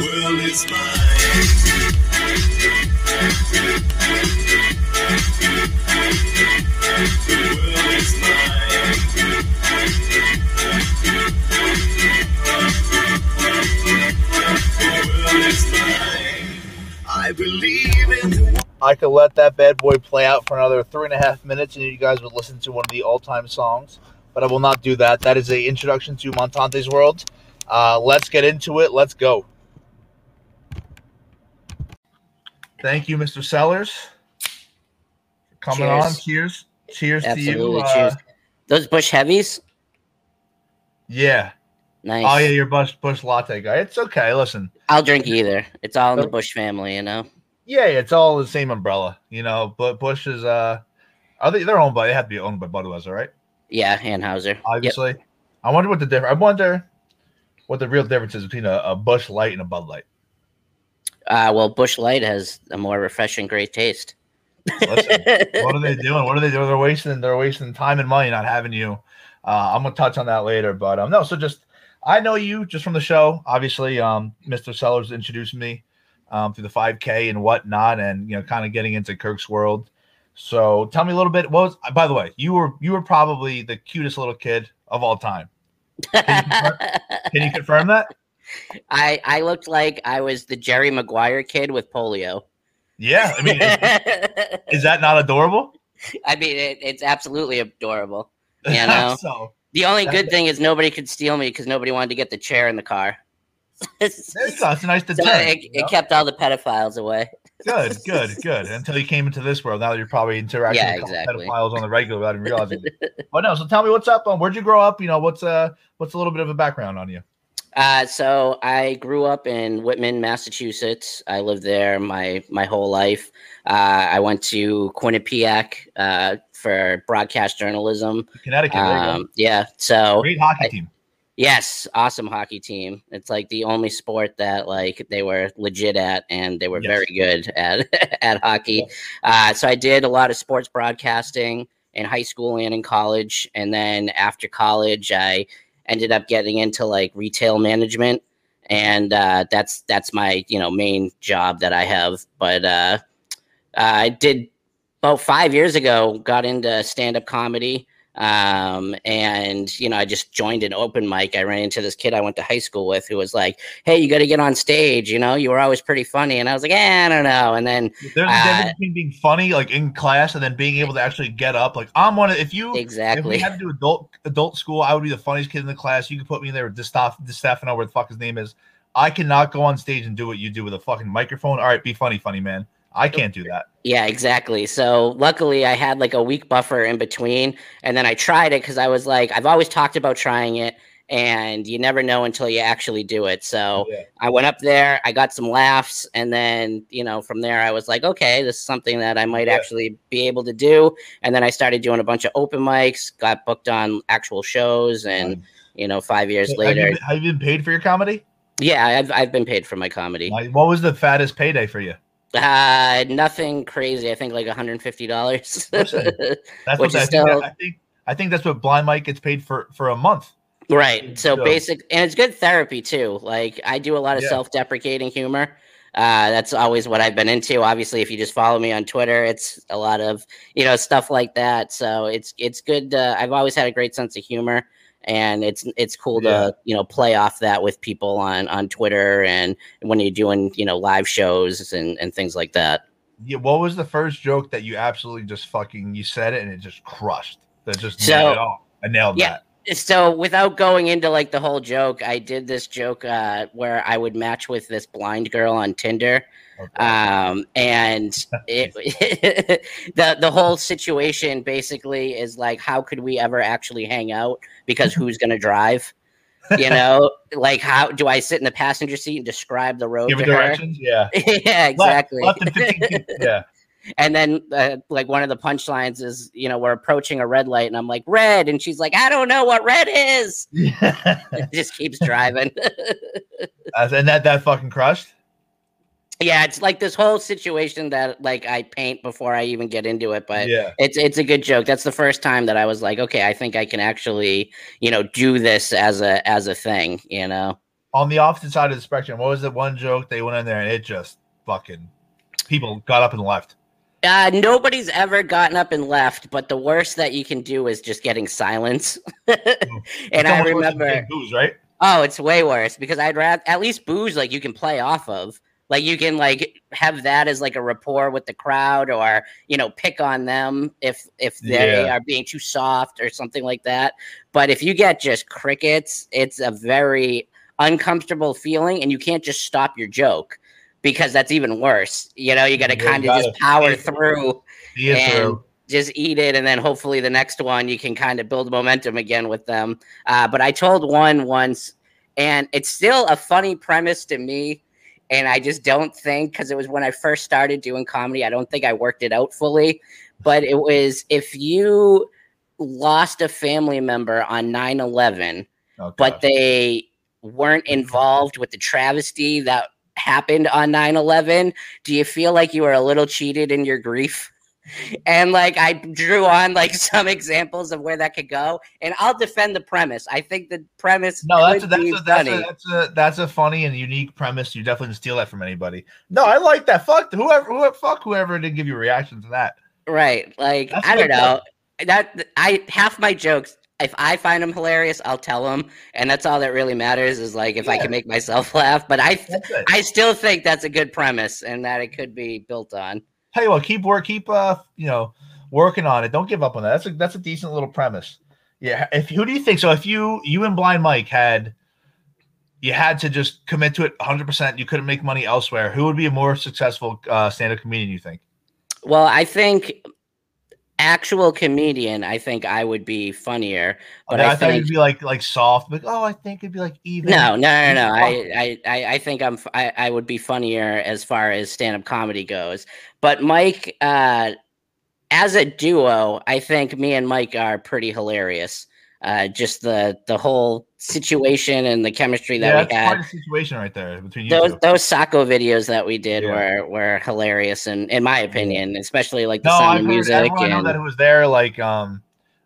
world is mine. I believe in I could let that bad boy play out for another three and a half minutes, and you guys would listen to one of the all-time songs. But I will not do that. That is a introduction to Montante's world. Uh, let's get into it. Let's go. Thank you, Mr. Sellers, for coming Cheers. on. Cheers. Cheers to Absolutely. you. Uh, Cheers. Those Busch heavies, yeah. nice. Oh yeah, you're Busch Busch latte guy. It's okay. Listen. I'll drink either. It's all in the Busch family, you know. Yeah, it's all the same umbrella, you know. But Busch is uh, are they? They're owned by. They have to be owned by Budweiser, right? Yeah, Anheuser. Yep. Obviously. I wonder what the difference. I wonder what the real difference is between a, a Busch Light and a Bud Light. Uh, well, Busch Light has a more refreshing, great taste. Listen, what are they doing? What are they doing? They're wasting. They're wasting time and money not having you. Uh, I'm gonna touch on that later, but um, no. So just I know you just from the show. Obviously, um, Mr. Sellers introduced me um, through the 5K and whatnot, and you know, kind of getting into Kirk's world. So tell me a little bit. What was? By the way, you were you were probably the cutest little kid of all time. Can you confirm, can you confirm that? I I looked like I was the Jerry Maguire kid with polio. Yeah, I mean, is, is that not adorable? I mean, it, it's absolutely adorable. You know? so The only good thing is nobody could steal me because nobody wanted to get the chair in the car. It's nice So deterrent. it, it kept all the pedophiles away. Good, good, good. Until you came into this world, now you're probably interacting Yeah, with exactly. pedophiles on the regular without even realizing. it. But no, so tell me what's up. Um, where'd you grow up? You know, what's uh, what's a little bit of a background on you? Uh, so I grew up in Whitman, Massachusetts. I lived there my my whole life. Uh, I went to Quinnipiac uh, for broadcast journalism. Connecticut. there you go. Um, yeah, so Great hockey I- team. yes, awesome hockey team. It's like the only sport that like they were legit at, and they were Yes. very good at at hockey. Uh, so I did a lot of sports broadcasting in high school and in college, and then after college, I ended up getting into like retail management, and uh, that's that's my you know main job that I have. But uh, I did about five years ago got into stand up comedy. Um, and you know, I just joined an open mic. I ran into this kid I went to high school with who was like, Hey, you got to get on stage. You know, you were always pretty funny. And I was like, eh, I don't know. And then There's uh, difference between being funny, like in class, and then being able to actually get up. Like I'm one of if you exactly if we had to do adult adult school, I would be the funniest kid in the class. You could put me in there with Distaf Stefano, where the fuck his name is. I cannot go on stage and do what you do with a fucking microphone. All right, be funny, funny man. I can't do that. Yeah, exactly. So luckily I had like a week buffer in between and then I tried it because I was like, I've always talked about trying it and you never know until you actually do it. So Yeah. I went up there, I got some laughs, and then, you know, from there I was like, okay, this is something that I might Yeah. actually be able to do. And then I started doing a bunch of open mics, got booked on actual shows, and you know, five years Have later. you, been- have you been paid for your comedy? Yeah, I've I've been paid for my comedy. What was the fattest payday for you? Uh nothing crazy. I think like $150. That's what I is think, still- I think. I think that's what Blind Mike gets paid for for a month. Right. So So- basic, and it's good therapy too. Like I do a lot of Yeah. self-deprecating humor. Uh, that's always what I've been into. Obviously, if you just follow me on Twitter, it's a lot of you know stuff like that. So it's it's good. Uh, I've always had a great sense of humor, and it's it's cool Yeah. to you know play off that with people on on Twitter and when you're doing you know live shows and and things like that. Yeah, what was the first joke that you absolutely just fucking you said it and it just crushed? That just So- nailed. I nailed Yeah. so without going into like the whole joke i did this joke uh where i would match with this blind girl on tinder that. Um and it the the whole situation basically is like how could we ever actually hang out because who's going to drive you know like how do i sit in the passenger seat and describe the road Give to it her directions. Yeah. yeah exactly Left, left and 15 feet. Yeah. and then uh, like one of the punchlines is you know we're approaching a red light and i'm like red and she's like i don't know what red is it just keeps driving As- and that that fucking crushed. Yeah it's like this whole situation that like i paint before i even get into it but yeah. it's it's a good joke that's the first time that i was like okay i think i can actually you know do this as a as a thing you know on the opposite side of the spectrum, what was the one joke they went in there and it just fucking people got up and left? Uh, nobody's ever gotten up and left, but the worst that you can do is just getting silence. and I almost worse than remember, booze, right? oh, it's way worse because I'd rather at least booze like you can play off of. Like you can like have that as like a rapport with the crowd, or you know pick on them if if they Yeah. are being too soft or something like that. But if you get just crickets, it's a very uncomfortable feeling, and you can't just stop your joke because that's even worse. You know, you got to kind of just power through. through and through. just eat it and then hopefully the next one you can kind of build momentum again with them uh, but i told one once and it's still a funny premise to me and i just don't think because it was when i first started doing comedy i don't think i worked it out fully. But it was if you lost a family member on 9-11 Oh, but they weren't involved with the travesty that happened on 9-11 do you feel like you were a little cheated in your grief and like i drew on like some examples of where that could go and i'll defend the premise i think the premise No, that's a, that's, a, that's, funny. a, that's a that's a funny and unique premise. You definitely didn't steal that from anybody. No, I like that. Fuck whoever, whoever fuck whoever didn't give you a reaction to that. right like That's i don't know that i half my jokes if i find them hilarious i'll tell them and that's all that really matters is like if i can make myself laugh but i. I still think that's a good premise and that it could be built on. Tell you what, keep work, keep uh, you know, working on it. Don't give up on that. That's a that's a decent little premise. Yeah. If who do you think? So if you you and Blind Mike had you had to just commit to it 100, percent you couldn't make money elsewhere. Who would be a more successful uh, stand-up comedian? You think? Well, I think actual comedian, I think I would be funnier. But I, I, thought think you'd be like like soft, like oh, I think it'd be like even. no, no, no, no. I, I, I, think I'm. I, I would be funnier as far as stand-up comedy goes. But Mike, uh, as a duo, I think me and Mike are pretty hilarious. Uh, just the the whole situation and the chemistry that yeah, we had. situation right there between you those two. those Sacco videos that we did Yeah. were were hilarious and in my opinion, especially like the No, sound I've of heard music everyone I know and that who was there. Like um,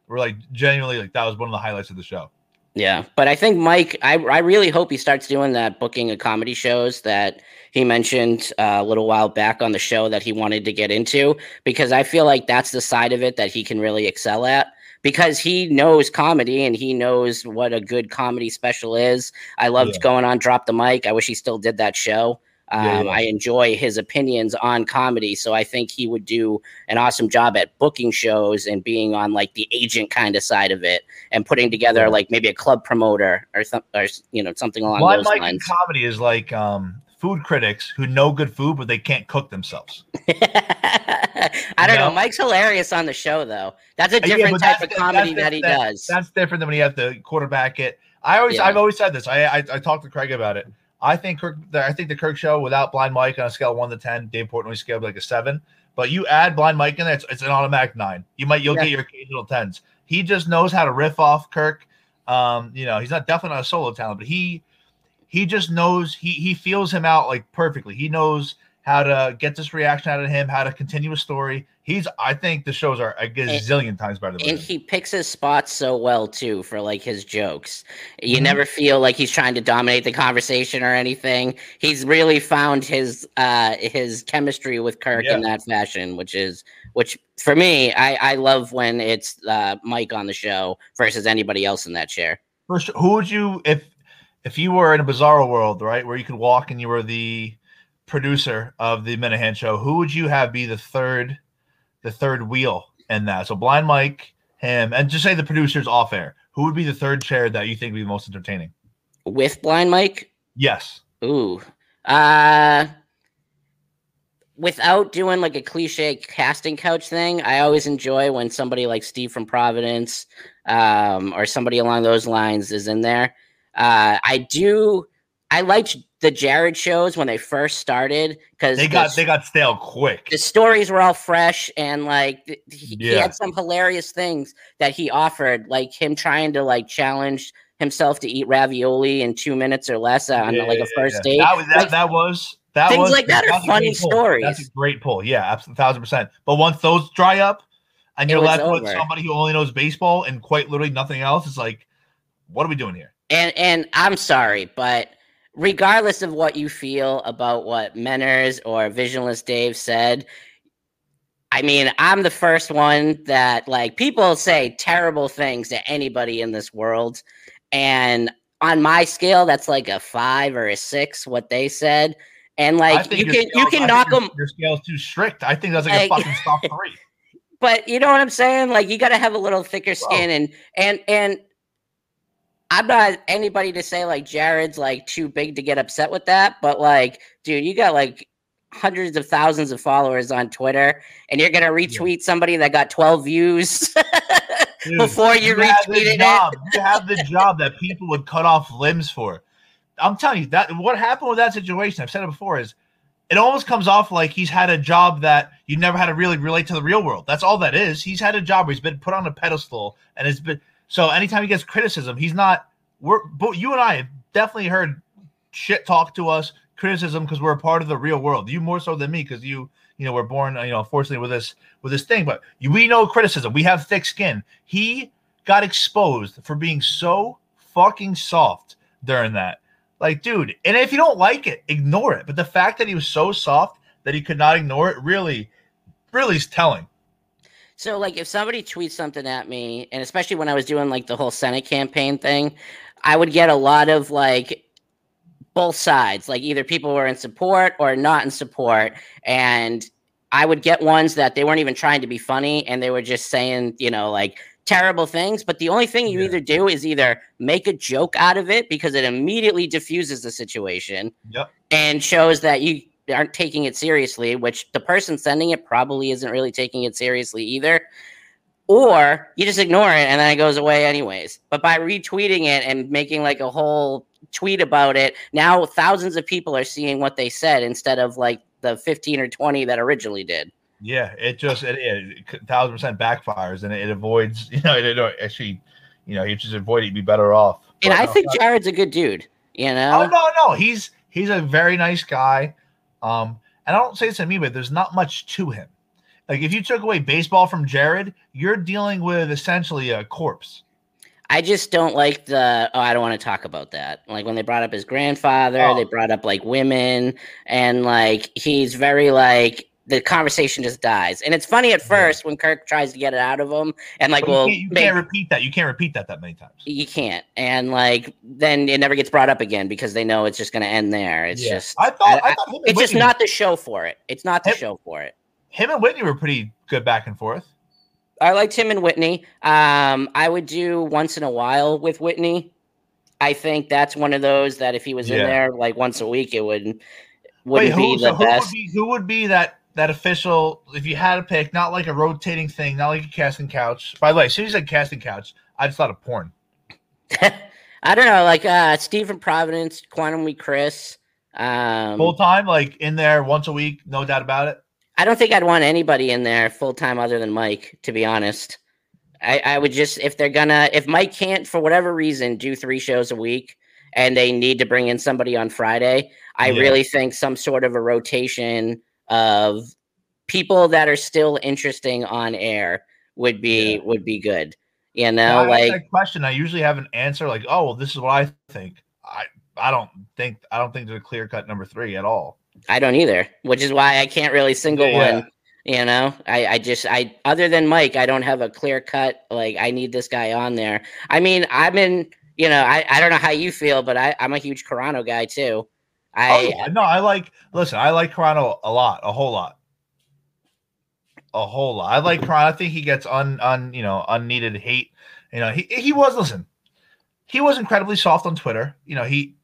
were like genuinely like that was one of the highlights of the show. yeah. But I think Mike, I I really hope he starts doing that booking of comedy shows that he mentioned uh, a little while back on the show that he wanted to get into because I feel like that's the side of it that he can really excel at. Because he knows comedy and he knows what a good comedy special is. I loved Yeah. going on Drop the Mic. I wish he still did that show. Um, Yeah, yeah. I enjoy his opinions on comedy, so I think he would do an awesome job at booking shows and being on like the agent kind of side of it and putting together like maybe a club promoter or some or you know something along Blind those Mike in lines. comedy is like um food critics who know good food but they can't cook themselves. I don't know. know? Mike's hilarious on the show though. That's a Uh, yeah, different type that's of comedy that he that- does. That's different than when you have to quarterback it. I always, Yeah. I've always said this. I, I, I talked to Craig about it. I think Kirk, the, I think the Kirk show without Blind Mike on a scale of one to ten, Dave Portnoy scale like a seven. But you add Blind Mike in there, it's, it's an automatic nine. You might, you'll Yeah. get your occasional tens. He just knows how to riff off Kirk. Um, you know, he's not definitely not a solo talent, but he, he just knows he he feels him out like perfectly. He knows how to get this reaction out of him, how to continue a story. He's, I think the shows are a gazillion times better than and he picks his spots so well too for like his jokes. You Mhm. never feel like he's trying to dominate the conversation or anything. He's really found his uh his chemistry with Kirk in that fashion, which is which for me, I I love when it's uh Mike on the show versus anybody else in that chair. First, who would you if if you were in a bizarro world, right, where you could walk and you were the producer of the Minihane show, who would you have be the third the third wheel in that? So blind Mike, him, and just say the producers off air. Who would be the third chair that you think would be most entertaining? With Blind Mike, Yes. Ooh. Uh without doing like a cliche casting couch thing, I always enjoy when somebody like Steve from Providence um or somebody along those lines is in there. Uh I do I liked the Jared shows when they first started because They got they got stale quick. the stories were all fresh and like he, he had some hilarious things that he offered like him trying to like challenge himself to eat ravioli in two minutes or less on like a first date That was that, Like, that was that things was like that are funny pull. That's stories. a great pull. Yeah, absolutely, thousand percent. But once those dry up, and you're left with somebody who only knows baseball and quite literally nothing else, it's like, what are we doing here? And and i'm sorry but regardless of what you feel about what Menners or Visionless Dave said, I mean, I'm the first one that like people say terrible things to anybody in this world. And on my scale, that's like a five or a six, what they said. And like you can you can I knock them, your, scale's too strict. I think that's like a Like- fucking stop three. but you know what I'm saying? Like you gotta have a little thicker skin and and and I'm not anybody to say like Jared's like too big to get upset with that, but like, dude, you got like hundreds of thousands of followers on Twitter, and you're gonna retweet somebody that got 12 views Dude, before you, the retweeted it. You have the job that people would cut off limbs for. I'm telling you that what happened with that situation. I've said it before is it almost comes off like he's had a job that you never had to really relate to the real world. That's all that is. He's had a job where he's been put on a pedestal and it's been so anytime he gets criticism, he's not we're but you and I have definitely heard shit talk to us, criticism because we're a part of the real world. You more so than me because you you know we're born you know unfortunately with this with this thing, but we know criticism. We have thick skin. He got exposed for being so fucking soft during that. Like, dude, and if you don't like it, ignore it. But the fact that he was so soft that he could not ignore it really, really is telling. So, like, if somebody tweets something at me, and especially when I was doing like the whole Senate campaign thing, I would get a lot of like both sides. Like, either people were in support or not in support, and I would get ones that they weren't even trying to be funny, and they were just saying, you know, like terrible things. But the only thing you Yeah. either do is either make a joke out of it because it immediately diffuses the situation Yep. and shows that you aren't taking it seriously, which the person sending it probably isn't really taking it seriously either. Or you just ignore it and then it goes away anyways. But by retweeting it and making like a whole tweet about it, now thousands of people are seeing what they said instead of like the 15 or 20 that originally did. Yeah, it just it, it, thousand percent backfires and it, it avoids. You know, it, it actually, you know, you just avoid it. You'd be better off. And But I no, think Jared's a good dude, you know. Oh know? no, no, he's he's a very nice guy. Um, and I don't say this to me, but there's not much to him. Like if you took away baseball from Jared, you're dealing with essentially a corpse. I just don't like the. Oh, I don't want to talk about that. Like when they brought up his grandfather, Oh. they brought up like women, and like he's very like the conversation just dies. And it's funny at Yeah. first when Kirk tries to get it out of him, and like, But well, you, can't, you make- can't repeat that. You can't repeat that that many times. you can't, and like then it never gets brought up again because they know it's just going to end there. It's Yeah. just, I thought, I- I, thought it's just not the show for it. It's not the Him- show for it. him and Whitney were pretty good back and forth. I liked him and Whitney. Um, I would do once in a while with Whitney. I think that's one of those that if he was in there like once a week, it would wouldn't who, be so the who best. would be who would be that that official if you had a pick, not like a rotating thing, not like a casting couch. By the way, as soon as you said casting couch, I just thought of porn. I don't know, like uh Stephen Providence, Quantum Week Chris. Um, Full time, like in there once a week, no doubt about it. I don't think I'd want anybody in there full time other than Mike, to be honest. I, I would just if they're gonna if Mike can't for whatever reason do three shows a week and they need to bring in somebody on Friday, I Yeah. really think some sort of a rotation of people that are still interesting on air would be Yeah. would be good. You know, ask like question, I usually have an answer like, "Oh, well, this is what I think." I I don't think I don't think there's a clear cut number three at all. I don't either, which is why I can't really single Yeah. one. You know, I, I just I other than Mike, I don't have a clear cut like I need this guy on there. I mean, I'm in. You know, I, I don't know how you feel, but I I'm a huge Carano guy too. I oh, no, I like. Listen, I like Carano a lot, a whole lot, a whole lot. I like Carano. I think he gets un un you know unneeded hate. You know, he he was listen. He was incredibly soft on Twitter. You know, he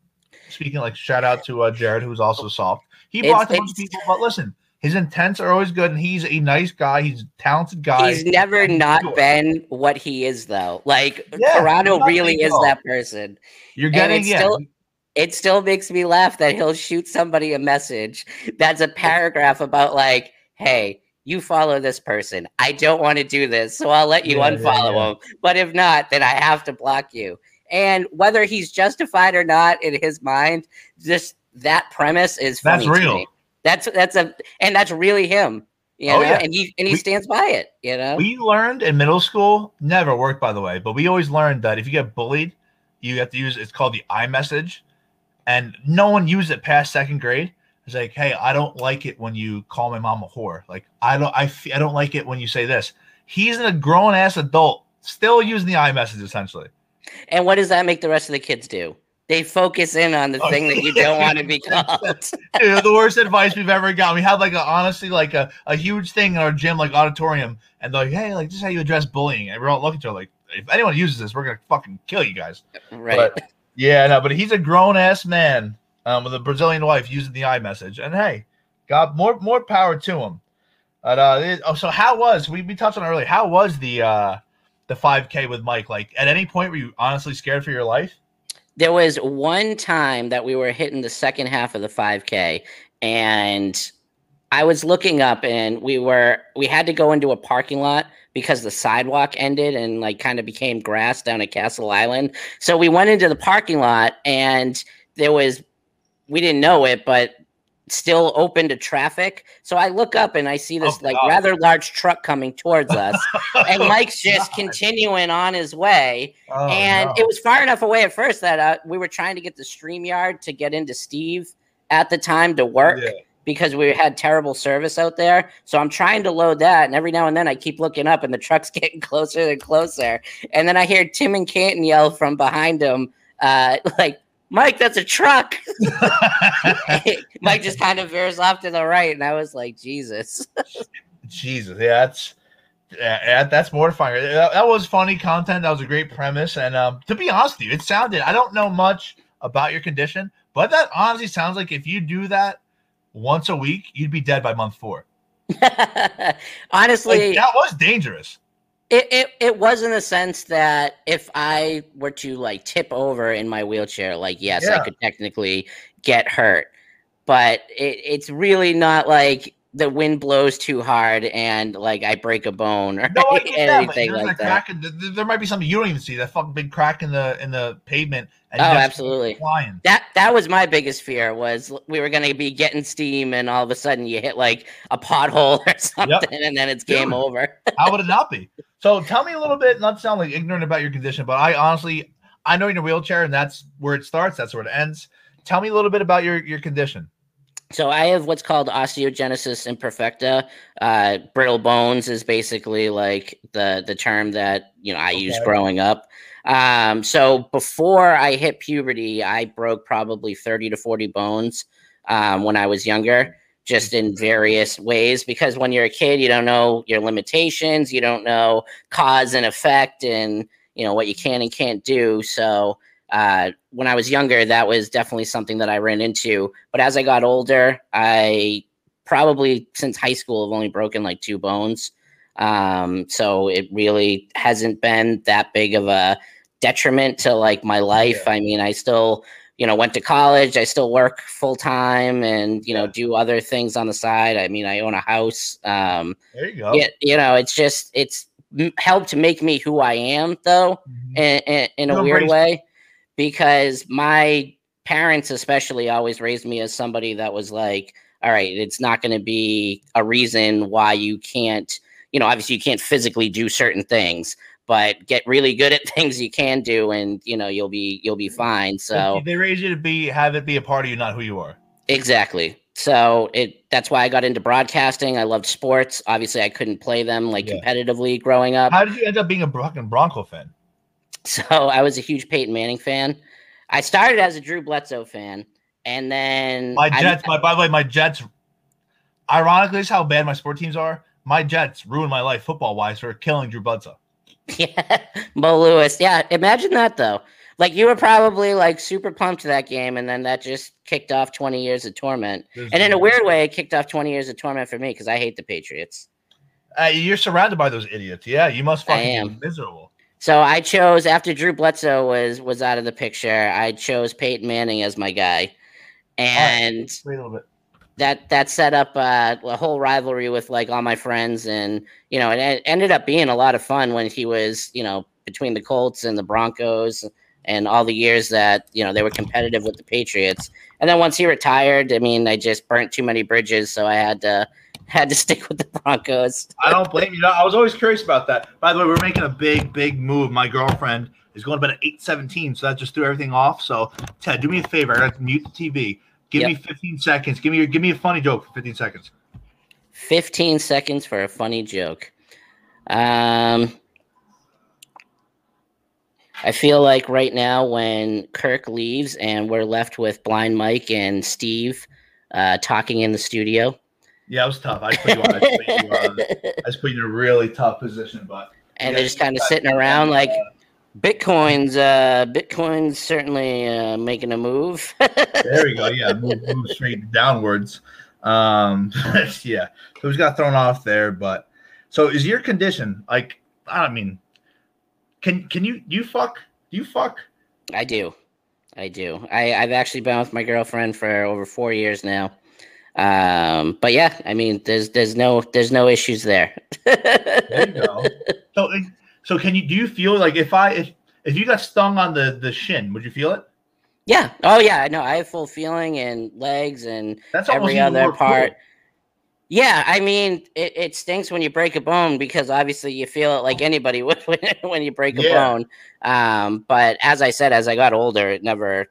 speaking like shout out to uh, Jared, who's also soft. He blocked a bunch of people, but listen, his intents are always good, and he's a nice guy. He's a talented guy. he's never and not been what he is though. Like Yeah, nothing really is at that person. You're and getting it's yeah. still- It still makes me laugh that he'll shoot somebody a message that's a paragraph about like, hey, you follow this person. I don't want to do this, so I'll let you Yeah, yeah, unfollow yeah. him. But if not, then I have to block you. And whether he's justified or not in his mind, just that premise is That's real. me. That's that's a and that's really him. You Oh, know, yeah. and he and he We- stands by it. You know, We learned in middle school, never worked by the way, but we always learned that if you get bullied, you have to use it's called the I message. And no one used it past second grade. It's like, hey, I don't like it when you call my mom a whore. Like, I don't, I, f- I don't like it when you say this. He's a grown ass adult, still using the iMessage essentially. And what does that make the rest of the kids do? They focus in on the Oh, thing that you don't want to be called. Dude, the worst advice we've ever gotten. We had like a honestly like a, a huge thing in our gym, like auditorium, and they're like, hey, like this is how you address bullying. And we're all looking at each other like, if anyone uses this, we're gonna fucking kill you guys. right. But yeah, no, but he's a grown ass man um, with a Brazilian wife using the iMessage, and hey, God, more more power to him. But uh, it- oh, so how was we we touched on earlier? How was the uh the 5K with Mike? Like, at any point were you honestly scared for your life? There was one time that we were hitting the second half of the 5K, and I was looking up, and we were we had to go into a parking lot because the sidewalk ended and like kind of became grass down at Castle Island. So we went into the parking lot, and there was we didn't know it, but still open to traffic. So I look up and I see this Oh, like God. rather large truck coming towards us, and Mike's just God. continuing on his way Oh, and no. it was far enough away at first that uh, we were trying to get the StreamYard to get into Steve at the time to work Yeah. Because we had terrible service out there. So I'm trying to load that, and every now and then I keep looking up, and the truck's getting closer and closer. And then I hear Tim and Canton yell from behind him, uh, like, "Mike, that's a truck!" Mike just kind of veers off to the right, and I was like, "Jesus." Jesus, yeah, that's yeah, that's mortifying. That, that was funny content. That was a great premise, and um, to be honest with you, it sounded. I don't know much about your condition, but that honestly sounds like if you do that once a week, you'd be dead by month four. Honestly, Like, that was dangerous. It, it it was in the sense that if I were to like tip over in my wheelchair, like yes, Yeah. I could technically get hurt, but it, it's really not like the wind blows too hard and like I break a bone or No, I get that. anything like that. in, th- there might be something you don't even see. That fucking big crack in the in the pavement. And Oh, absolutely. Flying. That that was my biggest fear was we were gonna be getting steam and all of a sudden you hit like a pothole or something and then it's game Dude. over. How would it not be? So tell me a little bit, not sound like ignorant about your condition, but I honestly, I know you're in a wheelchair and that's where it starts, that's where it ends. Tell me a little bit about your your condition. So I have what's called osteogenesis imperfecta. Uh, brittle bones is basically like the the term that you know I used growing up. Um, so before I hit puberty, I broke probably thirty to forty bones um, when I was younger, just in various ways. Because when you're a kid, you don't know your limitations, you don't know cause and effect, and you know what you can and can't do. So uh, when I was younger, that was definitely something that I ran into. But as I got older, I probably since high school have only broken like two bones. Um, so it really hasn't been that big of a detriment to like my life. I mean, I still, you know, went to college, I still work full time and, you know, do other things on the side. I mean, I own a house. Um, There you go. yeah, you know, it's just, it's helped make me who I am though Mhm. in, in, in a weird way because my parents especially always raised me as somebody that was like all right it's not going to be a reason why you can't you know obviously you can't physically do certain things but get really good at things you can do and you know you'll be you'll be fine so they raise you to be have it be a part of you, not who you are. exactly so it that's why i got into broadcasting i loved sports obviously i couldn't play them like Yeah. competitively growing up How did you end up being a fucking Bronco fan? So I was a huge Peyton Manning fan. I started as a Drew Bledsoe fan, and then My I- Jets, my, by the way, my Jets. Ironically, this is how bad my sport teams are. My Jets ruined my life football wise for killing Drew Bledsoe. yeah, Mo Lewis. Yeah, imagine that though. Like you were probably like super pumped to that game, and then that just kicked off twenty years of torment. And in a weird way, it kicked off twenty years of torment for me because I hate the Patriots. Uh, you're surrounded by those idiots. Yeah, you must I fucking be miserable. So I chose after Drew Bledsoe was was out of the picture. I chose Peyton Manning as my guy, and Wait a little bit. that that set up uh, a whole rivalry with like all my friends, and you know, it, it ended up being a lot of fun when he was, you know, between the Colts and the Broncos, and all the years that you know they were competitive with the Patriots. And then once he retired, I mean, I just burnt too many bridges, so I had to had to stick with the Broncos. I don't blame you. I was always curious about that. By the way, we're making a big, big move. My girlfriend is going to bed at eight seventeen. So that just threw everything off. So Ted, do me a favor. I got to mute the TV. Give Yep. me fifteen seconds. Give me your give me a funny joke for fifteen seconds. 15 seconds for a funny joke. Um, I feel like right now when Kirk leaves and we're left with Blind Mike and Steve uh, talking in the studio. Yeah, it was tough. I just put you on. I just put you, uh, I just put you in a really tough position, but and they're just kind of sitting around like Bitcoin's uh Bitcoin's certainly uh, making a move. There we go. Yeah, move, move straight downwards. Um, yeah, so we got thrown off there. But so is your condition like? I mean, can can you you fuck? Do you fuck? I do. I do. I, I've actually been with my girlfriend for over four years now. Um, but yeah, I mean, there's there's no there's no issues there. There you go. so so can you do you feel like if I if if you got stung on the the shin, would you feel it? yeah. Oh yeah. No, I have full feeling and legs and That's every other part. cool. Yeah, I mean, it, it stinks when you break a bone because obviously you feel it like anybody would when, when you break a bone. Um, but as I said, as I got older, it never.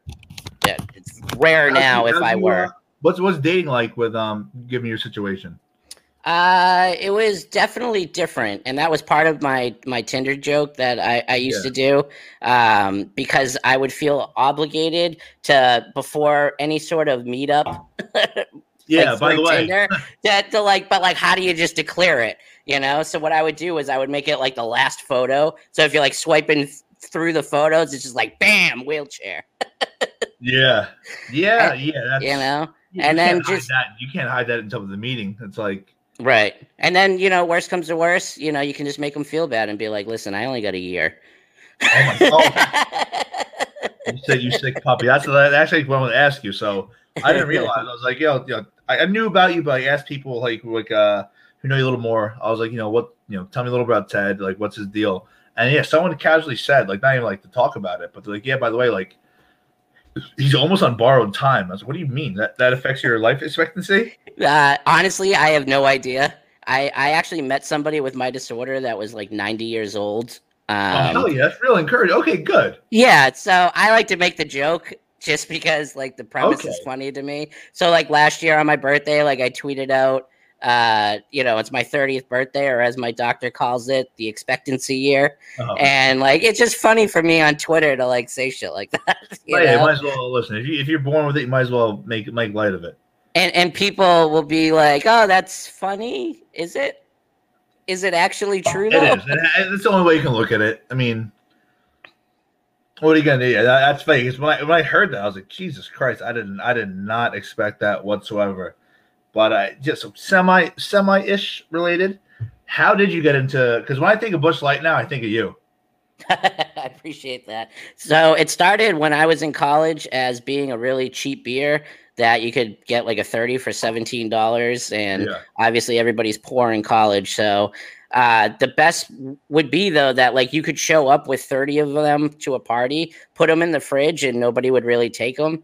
yeah, It's rare now if I were. What's what's dating like with um? Give me your situation. Uh, it was definitely different, and that was part of my my Tinder joke that I, I used to do, um, because I would feel obligated to before any sort of meetup. Yeah. like, by the through way, that to like, but like, how do you just declare it? You know. So what I would do is I would make it like the last photo. So if you're like swiping through the photos, it's just like bam, wheelchair. yeah, yeah, yeah. You know. You and then just- you can't hide that until the meeting. It's like Right. And then, you know, worst comes to worst, you know, you can just make them feel bad and be like, listen, I only got a year. Oh my god! you said you sick puppy. That's that's actually what I wanted to ask you. So I didn't realize. I was like, yo, know, I, I knew about you, but I asked people like like uh who know you a little more. I was like, you know, what you know, tell me a little about Ted. Like, what's his deal? And yeah, someone casually said, like, not even like to talk about it, but they're like, yeah, by the way, like. He's almost on borrowed time. I was like, "What do you mean that that affects your life expectancy?" uh, honestly, I have no idea. I, I actually met somebody with my disorder that was like 90 years old. oh Um, hell yeah, that's real encouraging. Okay, good. Yeah, so I like to make the joke just because like the premise is funny to me. So like last year on my birthday, like I tweeted out uh you know it's my 30th birthday or as my doctor calls it the expectancy year Uh-huh. and like it's just funny for me on twitter to like say shit like that you yeah, you might as well listen. If, you, if you're born with it, you might as well make make light of it. and and people will be like oh that's funny is it is it actually true It though is. That's the only way you can look at it. I mean, what are you gonna do? That, that's fake. When I when I heard that, I was like, Jesus Christ! I didn't I did not expect that whatsoever. But I just semi semi ish related. How did you get into? Because when I think of Busch Light now, I think of you. I appreciate that. So it started when I was in college as being a really cheap beer that you could get like a 30 for $17 and Yeah. obviously everybody's poor in college so uh, the best would be though that like you could show up with 30 of them to a party put them in the fridge and nobody would really take them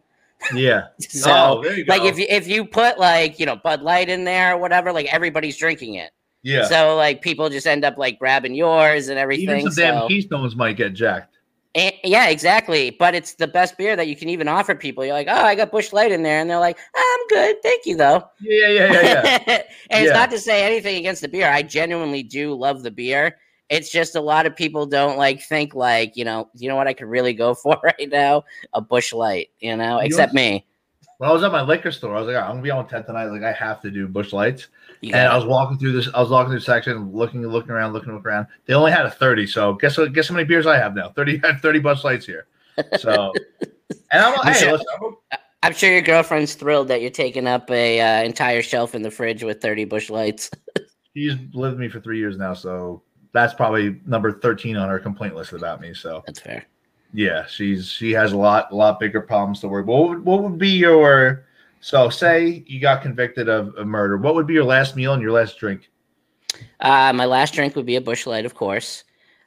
Yeah. so oh, there you go. like if you if you put like you know bud light in there or whatever like everybody's drinking it yeah. so like people just end up like grabbing yours and everything Even some damn Keystones might get jacked. and, yeah, exactly. But it's the best beer that you can even offer people. You're like, oh, I got Busch Light in there, and they're like, I'm good, thank you, though. Yeah, yeah, yeah, yeah. and it's not to say anything against the beer. I genuinely do love the beer. It's just a lot of people don't like think like, you know, you know what I could really go for right now? A Busch Light, you know, You except know- me. when I was at my liquor store, I was like, I'm gonna be on 10 tonight. Like, I have to do Busch Lights. You And I was walking through this. I was walking through the section, looking, looking around, looking, looking around. They only had a thirty. So guess what? Guess how many beers I have now? Thirty. I have thirty Busch Lights here. So, and I'm like, I'm hey, sure- listen, I'm- I'm sure your girlfriend's thrilled that you're taking up a uh, entire shelf in the fridge with 30 Busch Lights. she's lived with me for three years now, so that's probably number thirteen on her complaint list about me. So That's fair. yeah, she's she has a lot, a lot bigger problems to worry. What would, what would be your so say you got convicted of a murder? What would be your last meal and your last drink? Uh, my last drink would be a Busch Light, of course.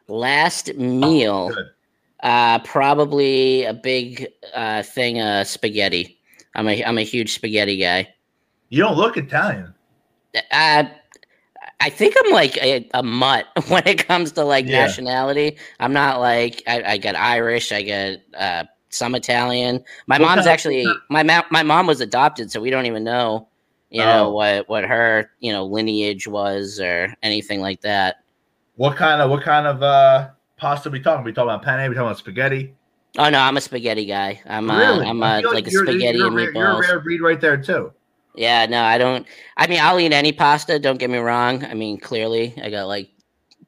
Last meal. Good. Uh, probably a big uh, thing of spaghetti. I'm a I'm a huge spaghetti guy. You don't look Italian. Uh, I think I'm like a, a mutt when it comes to like Yeah. nationality. I'm not like I, I got Irish. I got uh, some Italian. My What mom's kind of- actually my ma- my mom was adopted, so we don't even know, you know, Oh. what what her you know lineage was or anything like that. What kind of what kind of uh pasta we talking? We talking about penne? We talking about spaghetti? Oh no, I'm a spaghetti guy. I'm uh, really? I'm a, feel like a you're- spaghetti you're, and a rare- You're a rare breed right there too. Yeah, no, I don't. I mean, I'll eat any pasta. Don't get me wrong. I mean, clearly, I got like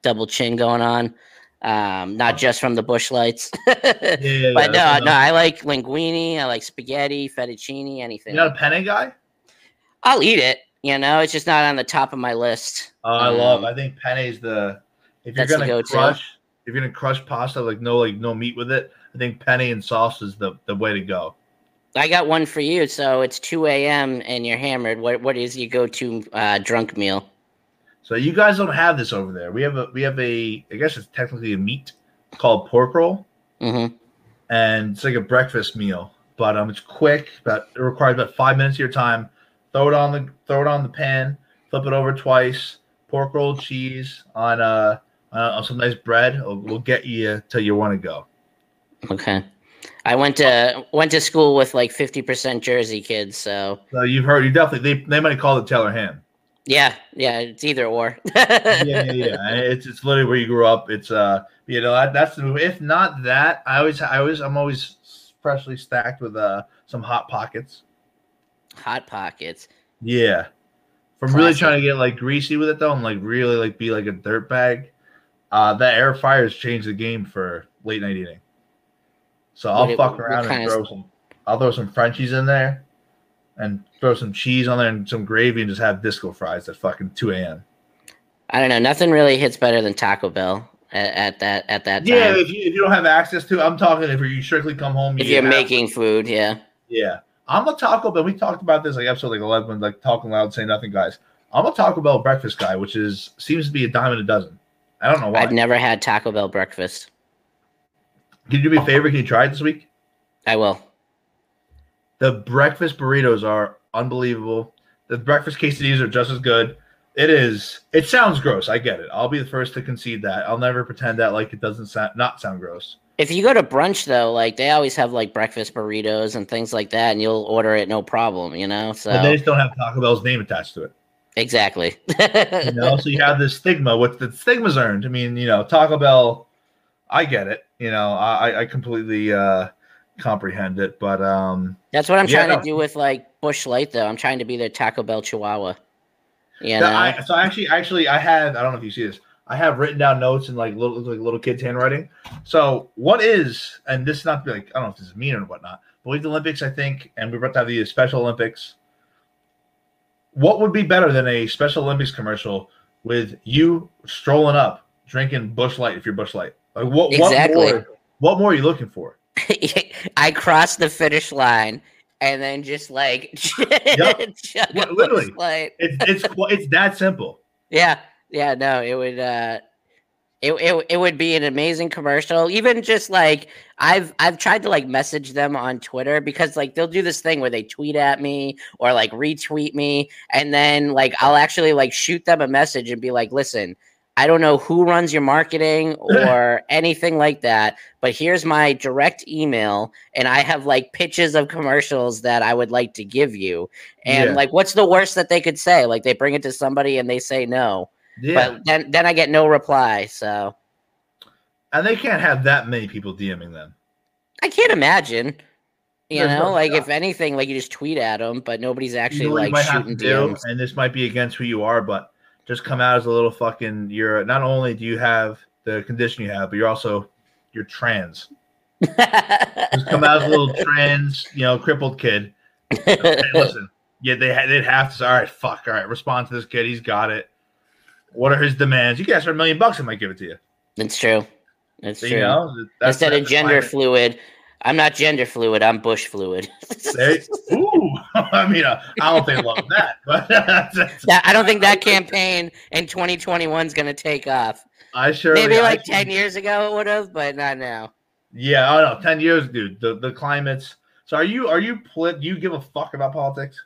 double chin going on. Um, not just from the Busch lights. Yeah, yeah, but no, no. I like linguine. I like spaghetti, fettuccine, anything. You're not a penne guy? I'll eat it. You know, it's just not on the top of my list. Oh, I love. Um, I think penne is the if you're gonna go-to. crush if you're gonna crush pasta like no like no meat with it. I think penne and sauce is the the way to go. I got one for you. So it's two a.m. and you're hammered. What what is your go-to uh, drunk meal? So you guys don't have this over there. We have a we have a I guess it's technically a meat called pork roll, mm-hmm. and it's like a breakfast meal. But um, it's quick. About it requires about five minutes of your time. Throw it on the throw it on the pan. Flip it over twice. Pork roll cheese on uh on, on some nice bread. Will will get you till you want to go. Okay. I went to went to school with like fifty percent Jersey kids, so So you've heard you definitely they they might call it Taylor ham. yeah, yeah, it's either or. yeah, yeah, yeah. It's it's literally where you grew up. It's uh, you know, that, that's the. If not that, I always, I always, I'm always freshly stacked with uh some hot pockets. Hot pockets. Yeah, if I'm really trying to get like greasy with it though, and like really like be like a dirt bag. Uh, that air fryer has changed the game for late night eating. So I'll What- fuck around and throw some. I'll throw some Frenchies in there, and throw some cheese on there and some gravy, and just have disco fries at fucking two a.m. I don't know. Nothing really hits better than Taco Bell at, at that at that time. Yeah, if you, if you don't have access to, I'm talking if you strictly come home. if you you're making food, yeah. yeah, I'm a Taco Bell. We talked about this like episode like 11, like talking loud, saying nothing, guys. I'm a Taco Bell breakfast guy, which is seems to be a dime and a dozen. I don't know why. I've never had Taco Bell breakfast. Can you do me a favor? Can you try it this week? I will. The breakfast burritos are unbelievable. The breakfast quesadillas are just as good. It is. It sounds gross. I get it. I'll be the first to concede that. I'll never pretend that like it doesn't sound not sound gross. If you go to brunch though, like they always have like breakfast burritos and things like that, and you'll order it no problem, you know. So But they just don't have Taco Bell's name attached to it. exactly. You know, so you have this stigma. What the stigma's earned. I mean, you know, Taco Bell. I get it. You know, I I completely uh comprehend it. But um, That's what I'm Yeah, trying to do with like Busch Light though. I'm trying to be the Taco Bell Chihuahua. You So know? I, so actually, actually, I have. I don't know if you see this. I have written down notes in like little, like little kids' handwriting. So what is, and this is not like I don't know if this is mean or whatnot. But with the Olympics, I think, and we're about to have the Special Olympics. What would be better than a Special Olympics commercial with you strolling up, drinking Busch Light if you're Busch Light? Like what? Exactly. What more, what more are you looking for? I crossed the finish line and then just like Li- a literally. Light. It's it's it's that simple. Yeah, yeah, no, it would uh it, it, it would be an amazing commercial. Even just like I've I've tried to like message them on Twitter because like they'll do this thing where they tweet at me or like retweet me and then like I'll actually like shoot them a message and be like, "Listen, I don't know who runs your marketing or anything like that, but here's my direct email and I have like pitches of commercials that I would like to give you." And Yeah. like what's the worst that they could say? Like they bring it to somebody and they say no. Yeah, But then then I get no reply. So and they can't have that many people DMing them. I can't imagine. You There's know, no like shot. if anything, like you just tweet at them, but nobody's actually you know like might have to shooting do, DMs. and this might be against who you are, but just come out as a little fucking. You're not only do you have the condition you have, but you're also you're trans. Just come out as a little trans, you know, crippled kid. Hey, listen, yeah, they had they'd have to. say, All right, fuck. All right, respond to this kid. He's got it. What are his demands? You guys for a million bucks, I might give it to you. It's true. It's So, true. you know, that's Instead of gender fluid, I'm not gender fluid. I'm bush fluid. There- Ooh, I mean, uh, I don't think I love that, but that's- That- I don't think that campaign in 2021 is going to take off. I sure Maybe I- like 10 years ago it would have, but not now. Yeah, I don't know. Ten years, dude. The the climates. So are you are you poli- do you give a fuck about politics?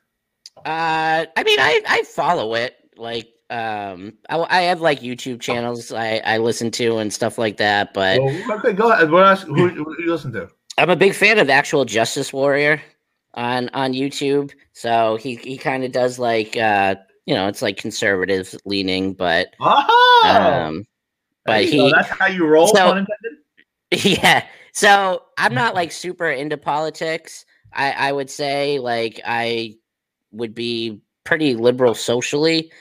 Uh, I mean, I I follow it. Like Um, I, I have like YouTube channels I, I listen to and stuff like that, but Well, okay, go ahead. What else? Who, who do you listen to? I'm a big fan of actual Justice Warrior on on YouTube. So he he kind of does like uh you know it's like conservative leaning, but Oh, um but you go. he that's how you roll. so- yeah. So I'm not like super into politics. I I would say like I would be pretty liberal socially.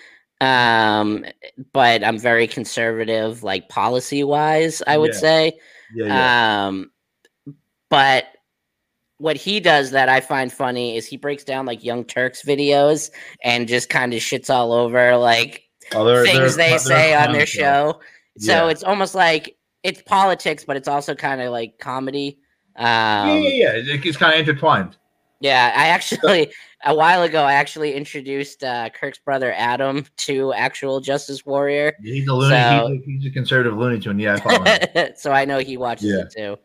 Um but I'm very conservative like policy wise, I would Yeah. say. Yeah, yeah. Um, but what he does that I find funny is he breaks down like Young Turks videos and just kind of shits all over like oh, they're, things they're- they they're say on their show. So it's almost like it's politics, but it's also kind of like comedy. Um, yeah, yeah, yeah. It's kind of intertwined. yeah, I actually a while ago I actually introduced uh, Kirk's brother Adam to actual Justice Warrior, He's a loony. So- he's, a, he's a conservative Looney Tune. Yeah, I so I know he watches Yeah. it too.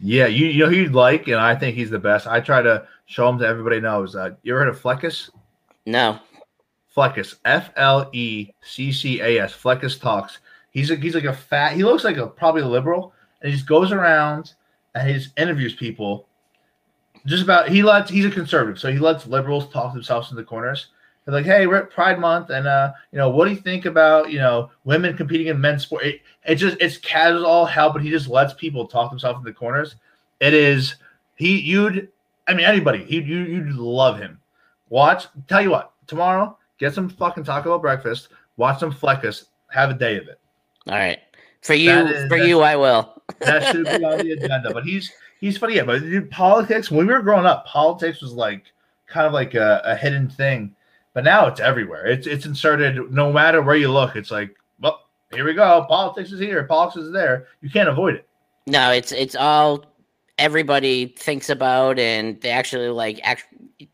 Yeah. You, you know who you'd like, and I think he's the best. I try to show him to everybody knows. Uh, you ever heard of Fleccas? No, Fleccas, F L E C C A S. Fleccas talks. He's a, he's like a fat. He looks like a probably a liberal, and he just goes around and he just interviews people. Just about he lets he's a conservative, so he lets liberals talk themselves in the corners. They're like, "Hey, we're at Pride Month, and uh, you know, what do you think about you know women competing in men's sport?" It, it just it's casual all hell, but he just lets people talk themselves in the corners. It is he you'd I mean anybody he you you'd love him. Watch. Tell you what, tomorrow get some fucking Taco Bell breakfast. Watch some Fleccas. Have a day of it. all right. For you, is- for you, I will. That should be on the agenda. But he's he's funny. Yeah, but dude, politics. When we were growing up, politics was like kind of like a, a hidden thing. But now it's everywhere. It's it's inserted. No matter where you look, it's like, well, here we go. Politics is here. Politics is there. You can't avoid it. No, it's it's all everybody thinks about, and they actually like. Act,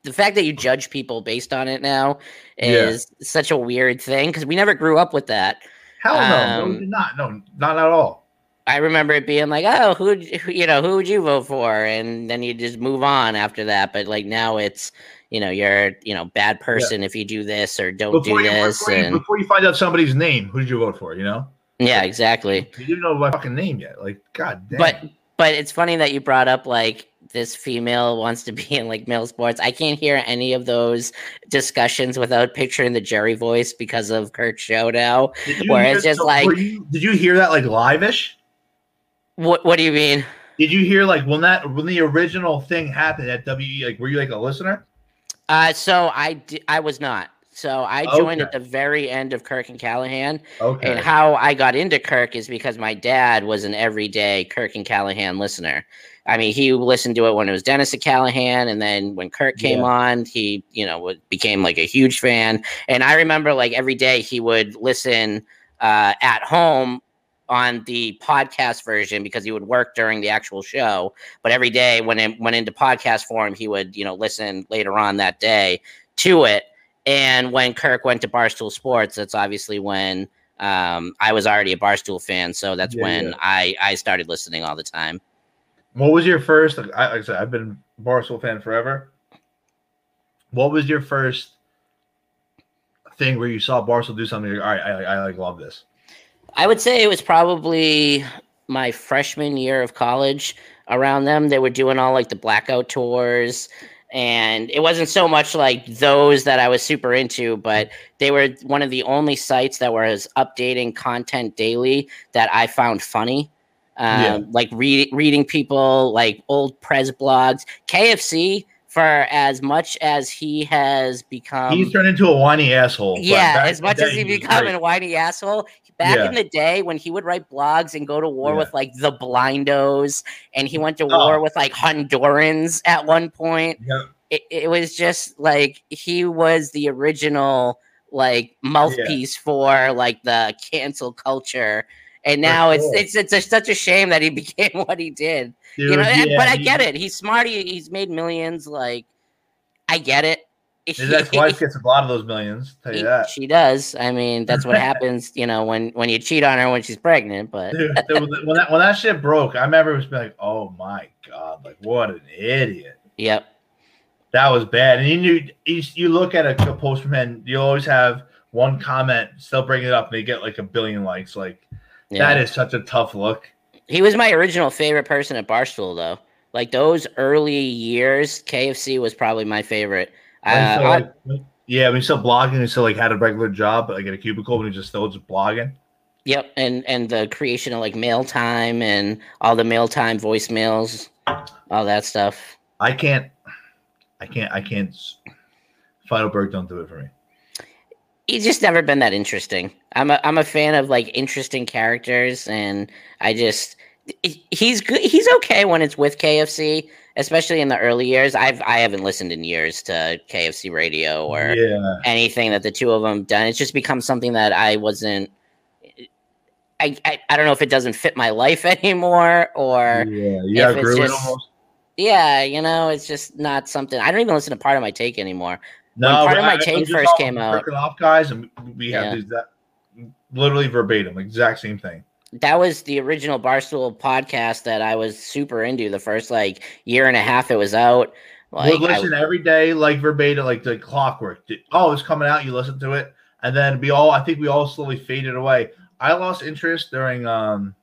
the fact that you judge people based on it now Yeah. is such a weird thing because we never grew up with that. Hell no, no, Um, not. No, not at all. I remember it being like, oh, who you know, who would you vote for, and then you just move on after that. But like now, it's you know, you're you know, bad person if you do this or don't Before do you, this, before, you, and before you find out somebody's name, who did you vote for? You know, yeah, exactly. you didn't know my fucking name yet. Like, god damn. But but it's funny that you brought up like this female wants to be in like male sports. I can't hear any of those discussions without picturing the Jerry voice because of Kirk show now. Where it's just so like- you- did you hear that like live-ish? What what do you mean? Did you hear like when that when the original thing happened at WE? Like, were you like a listener? Uh so I I was not. So I joined at the very end of Kirk and Callahan. Okay. And how I got into Kirk is because my dad was an everyday Kirk and Callahan listener. I mean, he listened to it when it was Dennis and Callahan, and then when Kirk came Yeah. on, he you know became like a huge fan. And I remember like every day he would listen uh, at home on the podcast version because he would work during the actual show. But every day when it went into podcast form, he would you know listen later on that day to it. And when Kirk went to Barstool Sports, that's obviously when um, I was already a Barstool fan, so that's Yeah, when yeah. I I started listening all the time. What was your first? Like I, like I said, I've been a Barstool fan forever. What was your first thing where you saw Barstool do something? Like, All right, I, I like love this. I would say it was probably my freshman year of college. Around them, they were doing all like the blackout tours, and it wasn't so much like those that I was super into, but they were one of the only sites that was updating content daily that I found funny. Um, Yeah. Like read, reading people like old press blogs, KFC. For as much as he has become, He's turned into a whiny asshole. yeah, as much as he become a whiny asshole, back Yeah. in the day when he would write blogs and go to war Yeah. with like the Blindos, and he went to Oh. war with like Hondurans at one point. Yeah. It, it was just like he was the original like mouthpiece for like the cancel culture. And now it's it's it's a, such a shame that he became what he did you know yeah, but i get it he's smart he, he's made millions like i get it His ex-wife gets a lot of those millions. Tell you that. she does i mean that's what happens you know when when you cheat on her when she's pregnant but Dude, when that when that shit broke, I remember it was like, oh my god, like what an idiot. yep That was bad. And you knew you, you look at a, a post from him, you always have one comment, still bring it up, and they get like a billion likes. Like Yeah. that is such a tough look. He was my original favorite person at Barstool, though. Like those early years, KFC was probably my favorite. Uh, I- yeah, still blogging, he still like had a regular job, but like in a cubicle, when he's just still just blogging. yep, and and the creation of like mail time and all the mail time voicemails, all that stuff. I can't, I can't, I can't. Feitelberg don't do it for me. He's just never been that interesting. I'm a I'm a fan of like interesting characters, and I just he's good. He's okay when it's with KFC, especially in the early years. I've I haven't listened in years to KFC radio or yeah, anything that the two of them done. It's just become something that I wasn't. I, I, I don't know if it doesn't fit my life anymore or yeah, yeah. it's just- almost. yeah, you know, it's just not something. I don't even listen to Pardon My Take anymore. No, part of my I- take first came out- off, guys, and we have Yeah. these that literally verbatim, exact same thing. That was the original Barstool podcast that I was super into. The first like year and a half it was out. Like, Would I- listen every day, like verbatim, like the clockwork. Oh, it's coming out. You listen to it, and then we all. I think we all slowly faded away. I lost interest during. um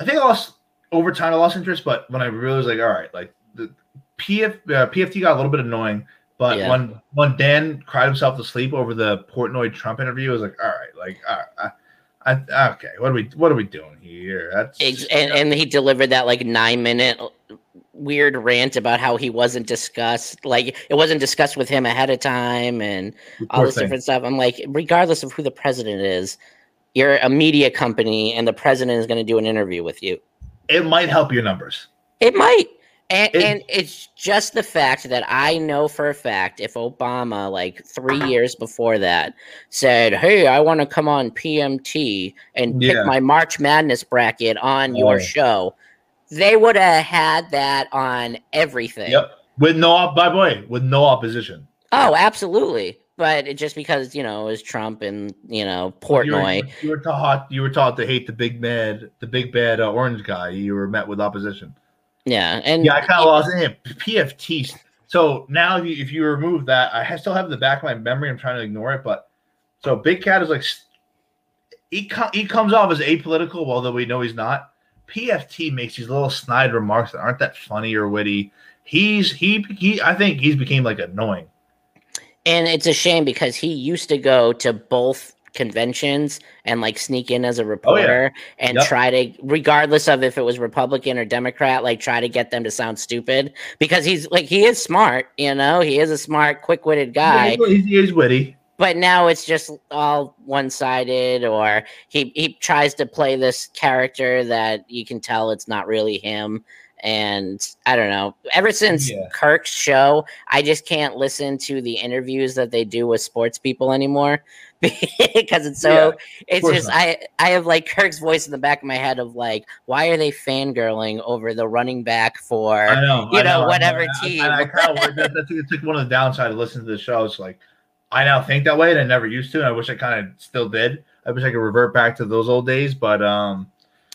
I think I lost over time. I lost interest, but when I realized, like, all right, like the PF uh, PFT got a little bit annoying. But Yeah. when when Dan cried himself to sleep over the Portnoy Trump interview, I was like, all right, like, all right, I, okay, what are we what are we doing here? That's and, and he delivered that like nine minute uh, weird rant about how he wasn't discussed like it wasn't discussed with him ahead of time and all this thing. different stuff i'm like regardless of who the president is you're a media company and the president is going to do an interview with you It might help your numbers. it might and, It- and it's just the fact that I know for a fact if Obama, like three years before that, said, Hey, I want to come on PMT and pick my March Madness bracket on your show, they would have had that on everything. Yep. With no, by the way, with no opposition. Oh, absolutely. But it just because, you know, it was Trump and, you know, You were, Portnoy. you were taught. You were taught to hate the big bad, the big bad uh, orange guy. You were met with opposition. Yeah. And Yeah, I kind of lost it. PFT. So now, if you, if you remove that, I still have the back of my memory. I'm trying to ignore it, but so Big Cat is like he co- he comes off as apolitical, although we know he's not. PFT makes these little snide remarks that aren't that funny or witty. He's he he. I think he's became like annoying. And it's a shame because he used to go to both conventions and like sneak in as a oh, reporter and Yep. try to regardless of if it was Republican or Democrat, like try to get them to sound stupid because he's like he is smart, you know, he is a smart, quick-witted guy. Yeah, he's, he's witty. But now it's just all one-sided or he he tries to play this character that you can tell it's not really him. And I don't know. Ever since Yeah. Kirk's show, I just can't listen to the interviews that they do with sports people anymore because it's so. it's just not. I I have like Kirk's voice in the back of my head of like, why are they fangirling over the running back for? I know. you I know, I whatever I- team. I, I kind of that, that's it's like one of the downside of listening to the show. It's like I now think that way, and I never used to. And I wish I kind of still did. I wish I could revert back to those old days, but um,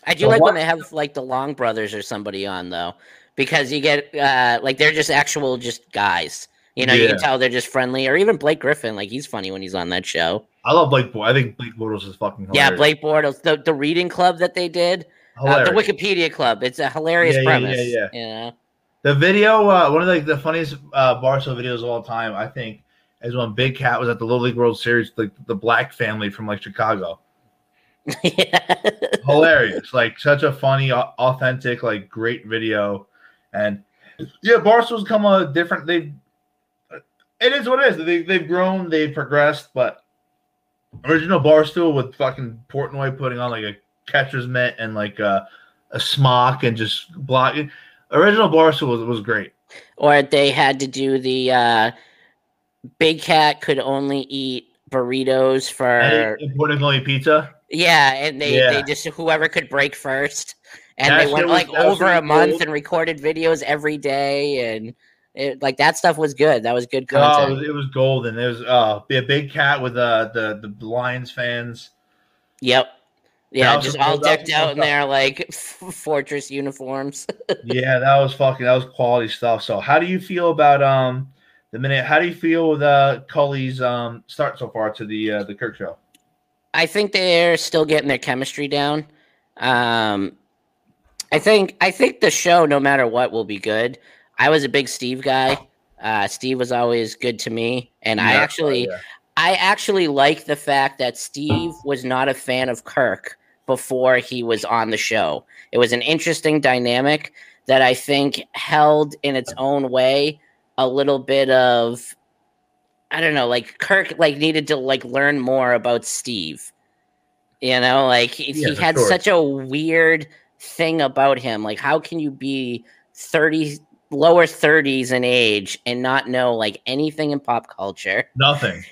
I do So like what- when they have like the Long Brothers or somebody on though, because you get uh like they're just actual just guys. You know, you can tell they're just friendly, or even Blake Griffin, like he's funny when he's on that show. I love Blake. I think Blake Bortles is fucking hilarious. Yeah, Blake Bortles, the, the reading club that they did, uh, the Wikipedia club. It's a hilarious Yeah, yeah, yeah, premise. yeah. You know, The video, uh, one of the, the funniest uh, Barstool videos of all time, I think, is when Big Cat was at the Little League World Series, like the black family from like Chicago. yeah. Hilarious, like such a funny, authentic, like great video. And yeah, Barstool's come a different. They, it is what it is. They they've grown, they've progressed, but original Barstool with fucking Portnoy putting on like a catcher's mitt and like a, a smock and just blocking. Original Barstool was, was great. or they had to do the uh, Big Cat could only eat burritos for putting only pizza. Yeah, and they, they just whoever could break first, and they went like over a month cool. and recorded videos every day, and it, like that stuff was good. That was good Oh, it content. was, it was golden. It was uh, be a big cat with uh, the the Lions fans. yep. Yeah, just all decked out in stuff. their like f- fortress uniforms. yeah, that was fucking that was quality stuff. So, how do you feel about um the minute. How do you feel with uh, Cully's um, start so far to the uh, the Kirk show? I think they're still getting their chemistry down. Um, I think I think the show, no matter what, will be good. I was a big Steve guy. Uh, Steve was always good to me, and I actually, yeah. I actually like the fact that Steve was not a fan of Kirk before he was on the show. It was an interesting dynamic that I think held in its own way a little bit of I don't know, like Kirk like needed to like learn more about Steve. You know, like he, Yeah, he had sure. such a weird thing about him. Like how can you be 30 lower 30s in age and not know like anything in pop culture? nothing.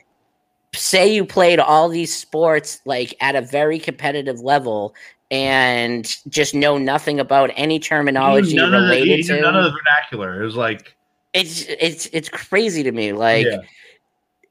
say you played all these sports like at a very competitive level and just know nothing about any terminology none, of the, related to none of the vernacular. It was like it's it's it's crazy to me like yeah.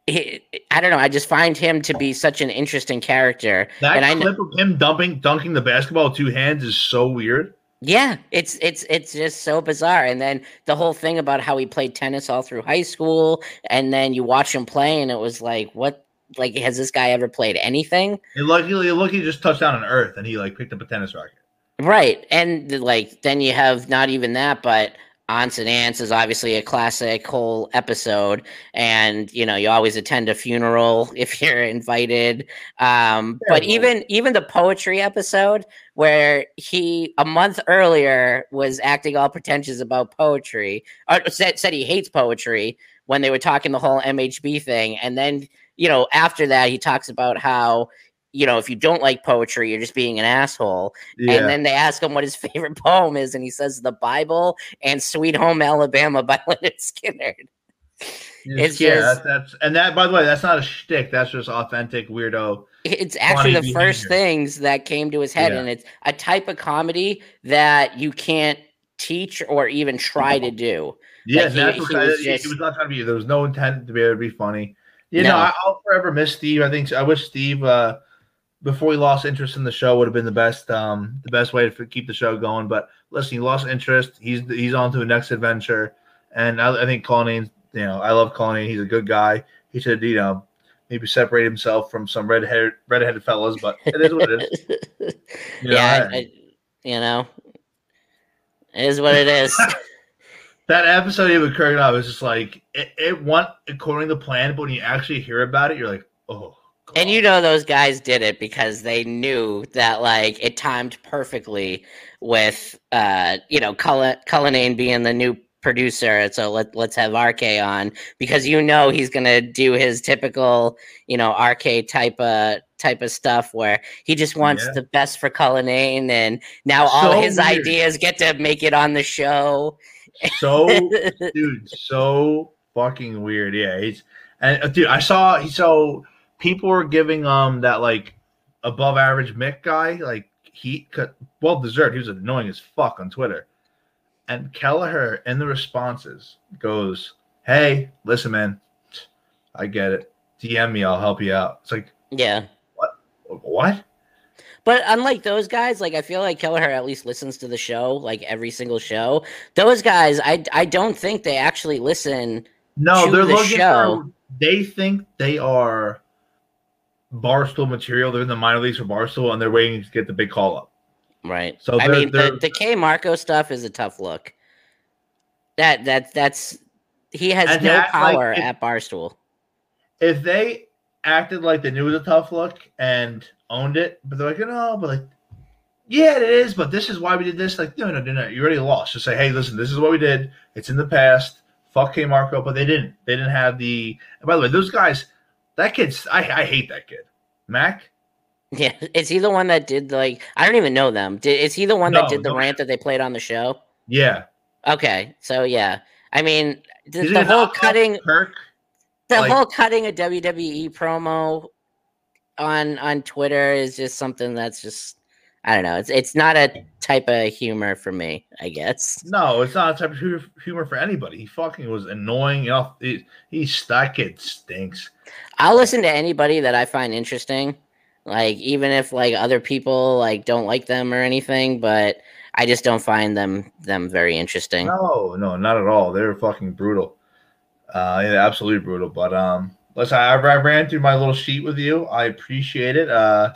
he- i don't know i just find him to be such an interesting character that and I clip of him dumping dunking the basketball with two hands is so weird. Yeah it's it's it's just so bizarre and then the whole thing about how he played tennis all through high school and then you watch him play and it was like what like has this guy ever played anything It luckily, lucky he just touched down on Earth and he like picked up a tennis racket. Right. And like then you have not even that, but Aunts and aunts is obviously a classic whole episode. And you know, you always attend a funeral if you're invited. Um, but even even the poetry episode where he a month earlier was acting all pretentious about poetry, or said said he hates poetry when they were talking the whole MHB thing, and then you know, after that he talks about how you know, if you don't like poetry, you're just being an asshole. Yeah, And then they ask him what his favorite poem is, and he says the Bible and Sweet Home Alabama by Lynyrd Skynyrd. it's yeah, just- that's, that's and that by the way, that's not a shtick. That's just authentic weirdo. It's actually the Funny first things that came to his head, Yeah. and it's a type of comedy that you can't teach or even try to do. Yeah, Like, he- natural he was just- he was not trying to be. There was no intent to be able to be funny. You No. know, I, I'll forever miss Steve. I think I wish Steve uh, before he lost interest in the show would have been the best um, the best way to keep the show going. But listen, he lost interest. He's he's on to the next adventure, and I, I think Colleen. You know, I love Colleen. He's a good guy. He should you know maybe separate himself from some redheaded fellas. But it is what it is. You yeah, I- I, I- you know, it is what it is. That episode even Kirk and I was just like it, it went according to plan, but when you actually hear about it, you're like, oh. And you know those guys did it because they knew that like it timed perfectly with uh you know Cullen Cullinane being the new producer. So let let's have RK on because you know he's gonna do his typical you know RK type of type of stuff where he just wants Yeah. the best for Cullinane and now all his weird. ideas get to make it on the show. so dude, so fucking weird. Yeah, he's and uh, dude, I saw he so people were giving um that like above average Mick guy like he could well deserved. He was annoying as fuck on Twitter. And Kelleher in the responses goes, "Hey, listen, man, I get it. DM me, I'll help you out." It's like yeah. what? What? But unlike those guys, like I feel like Kelleher at least listens to the show, like every single show. Those guys, I I don't think they actually listen. No, to they're the looking show. for. They think they are Barstool material. They're in the minor leagues for Barstool, and they're waiting to get the big call up. Right. So I mean, the, the K Marco stuff is a tough look. That that that's he has no that's like- power at Barstool. If they acted like they knew it was a tough look and owned it, but they're like, no, but like, yeah, it is, but this is why we did this. Like, no, no, no, no, you already lost. Just say, hey, listen, this is what we did. It's in the past. Fuck K Marco, but they didn't. They didn't have the. By the way, those guys, that kid's. I, I hate that kid, Mac. Yeah, is he the one that did like I don't even know them. Did, is he the one No, that did the no. rant that they played on the show? Yeah, Okay, so yeah, I mean the, the whole cutting Kirk. the like- whole cutting a WWE promo on on Twitter is just something that's just I don't know. It's it's not a type of humor for me, I guess. No, it's not a type of humor for anybody. He fucking was annoying. You know, he, he's that kid stinks. I'll listen to anybody that I find interesting. Like even if like other people like don't like them or anything, but I just don't find them them very interesting. No, no, not at all. They're fucking brutal. Uh, yeah, absolutely brutal. But um, listen, I, I ran through my little sheet with you. I appreciate it. Uh,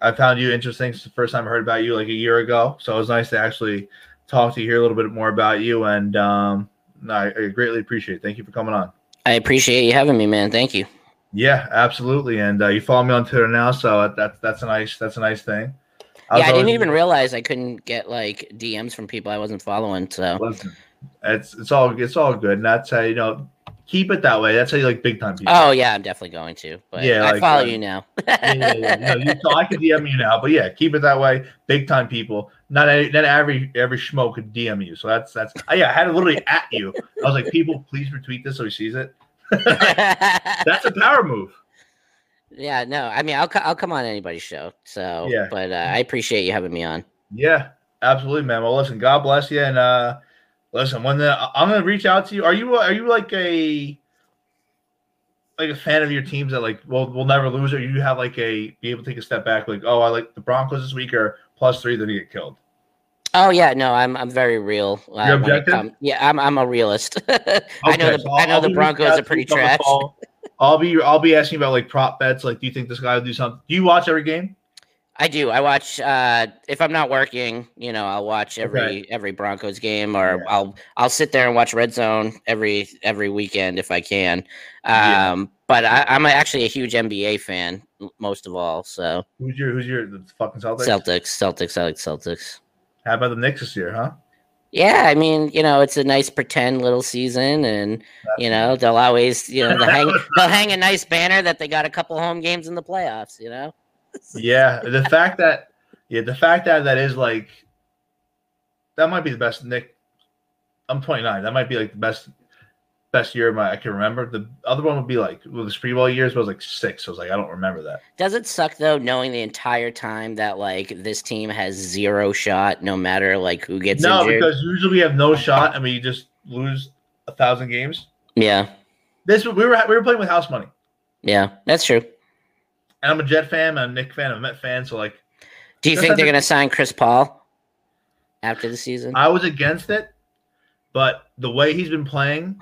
I found you interesting. It's the first time I heard about you like a year ago, so it was nice to actually talk to you, hear a little bit more about you, and um, I, I greatly appreciate it. Thank you for coming on. I appreciate you having me, man. Thank you. Yeah, absolutely. And uh, you follow me on Twitter now, so that's that's a nice that's a nice thing. I yeah, I didn't even realize I couldn't get like DMs from people I wasn't following. So Listen, it's it's all it's all good, and that's how you know keep it that way. That's how you like big time people. Oh yeah, I'm definitely going to. But Yeah, I like, follow uh, you now. yeah, yeah, yeah. No, you, so I could DM you now, but yeah, keep it that way. Big time people. Not a- not every every schmo could DM you. So that's that's uh, yeah. I had it literally at you. I was like, people, please retweet this so he sees it. That's a power move. yeah, no, I mean I'll I'll come on anybody's show. So Yeah. but uh, I appreciate you having me on. Yeah, absolutely, man. Well, listen, God bless you, and uh listen. When the I'm gonna reach out to you. Are you are you like a like a fan of your teams that like will will never lose, or you have like a be able to take a step back, like oh, I like the Broncos this week, or plus three, then you get killed. Oh yeah, no, I'm I'm very real. uh, You're objective? yeah, I'm I'm a realist. I know the so I know the Broncos are pretty you on the trash. I'll be I'll be asking about like prop bets. Like, do you think this guy will do something? Do you watch every game? I do. I watch uh if I'm not working, you know, I'll watch every Okay. every Broncos game or Yeah. I'll I'll sit there and watch Red Zone every every weekend if I can. Yeah. Um but I, I'm actually a huge NBA fan most of all. So Who's your Who's your the fucking Celtics? Celtics, Celtics, I like Celtics. How about the Knicks this year, huh? Yeah, I mean, you know, it's a nice pretend little season, and you know they'll always, you know, they'll hang they'll hang a nice banner that they got a couple home games in the playoffs. You know, yeah, the fact that yeah, the fact that that is like that might be the best Knick. I'm 29. That might be like the best best year of my I can remember. The other one would be like well, the Spree Ball years, but I was like six. So I was like, I don't remember that. does it suck though knowing the entire time that like this team has zero shot, no matter like who gets no, injured? because usually we have no shot and we just lose a thousand games. yeah, This we were we were playing with house money, yeah, that's true. And I'm a Jet fan, I'm a Knick fan, I'm a Met fan. So like, Do you think they're gonna sign Chris Paul after the season? I was against it, but the way he's been playing,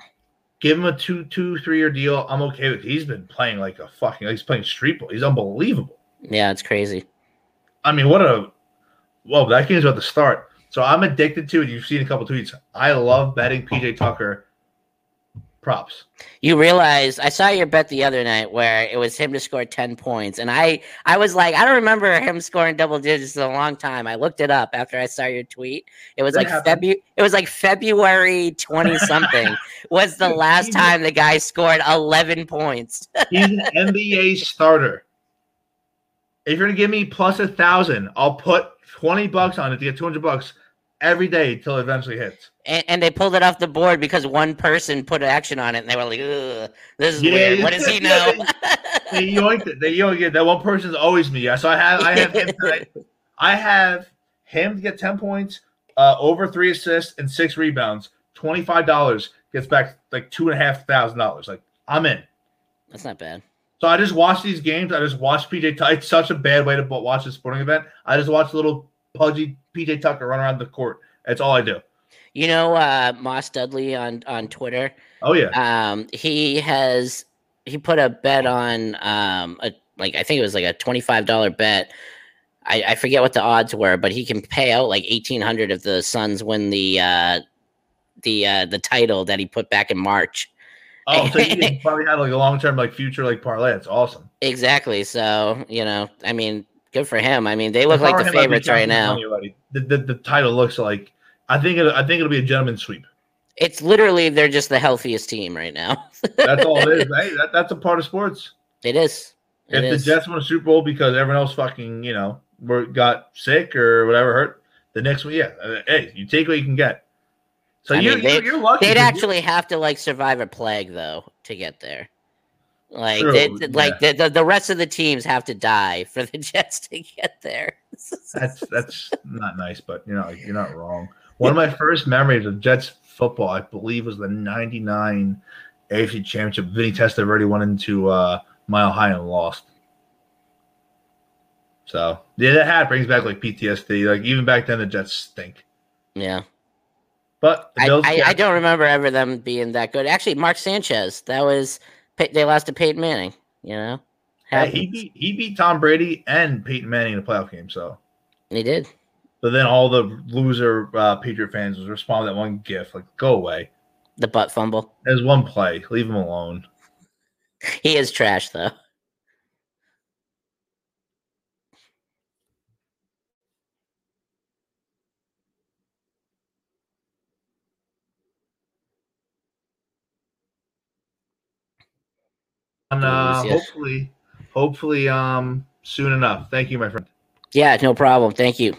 give him a two, two, three year deal. I'm okay with. He's been playing like a fucking. He's playing street ball. He's unbelievable. yeah, it's crazy. I mean, what a. Well, that game's about to start. So I'm addicted to it. You've seen a couple tweets. I love betting PJ Tucker props. You realize I saw your bet the other night where it was him to score 10 points. And I I was like, I don't remember him scoring double digits in a long time. I looked it up after I saw your tweet. It was That like. Febu- it was like February 20 something was the last time the guy scored 11 points. He's an NBA starter. If you're gonna give me plus a thousand, I'll put twenty bucks on it to get two hundred bucks every day till it eventually hits. And, and they pulled it off the board because one person put action on it and they were like, Ugh, this is Yeah, weird. What does he know? They yoinked it. They yoinked it. That one person's always me. Yeah, so I have I have him tonight. I have him to get 10 points, uh, over three assists, and six rebounds. $25 gets back like two and a half thousand dollars. Like I'm in. That's not bad. So I just watch these games. I just watch PJ Tucker. It's such a bad way to watch a sporting event. I just watch a little pudgy PJ Tucker run around the court. That's all I do. You know, uh, Moss Dudley on, on Twitter, Oh yeah. um he has he put a bet on um a, like i think it was like a $25 bet I, I forget what the odds were but he can pay out like 1800 if the suns win the uh the uh the title that he put back in march Oh, so he probably had like a long term like future like parlay. It's awesome. exactly so you know i mean good for him i mean they look like the him, I'd be favorites right now. The, the, the title looks like I think it, I think it'll be a gentleman's sweep. it's literally they're just the healthiest team right now That's all it is. Hey, that, that's a part of sports. it is It if is. the Jets win a Super Bowl because everyone else fucking you know were got sick or whatever hurt, the next one, yeah, uh, hey, you take what you can get. So I you, mean, they- you, you're lucky. They'd 'cause you- actually have to like survive a plague though to get there. Like, True, they, like the, the the rest of the teams have to die for the Jets to get there. That's that's not nice, but you know you're not wrong. One of my first memories of Jets football, I believe, was the '99 AFC Championship. Vinny Testaverde went into uh, Mile High and lost. So yeah, that hat brings back like PTSD. Like even back then, the Jets stink. yeah, But I, I, I don't remember ever them being that good. Actually, Mark Sanchez. That was they lost to Peyton Manning. You know, Yeah, he beat he beat Tom Brady and Peyton Manning in the playoff game. So, he did. but then all the loser uh, Patriot fans was responding that one gif like, "Go away." The butt fumble. There's one play. Leave him alone. He is trash though. Uh, Yes. hopefully, hopefully, um, soon enough. Thank you, my friend. Yeah, no problem. Thank you.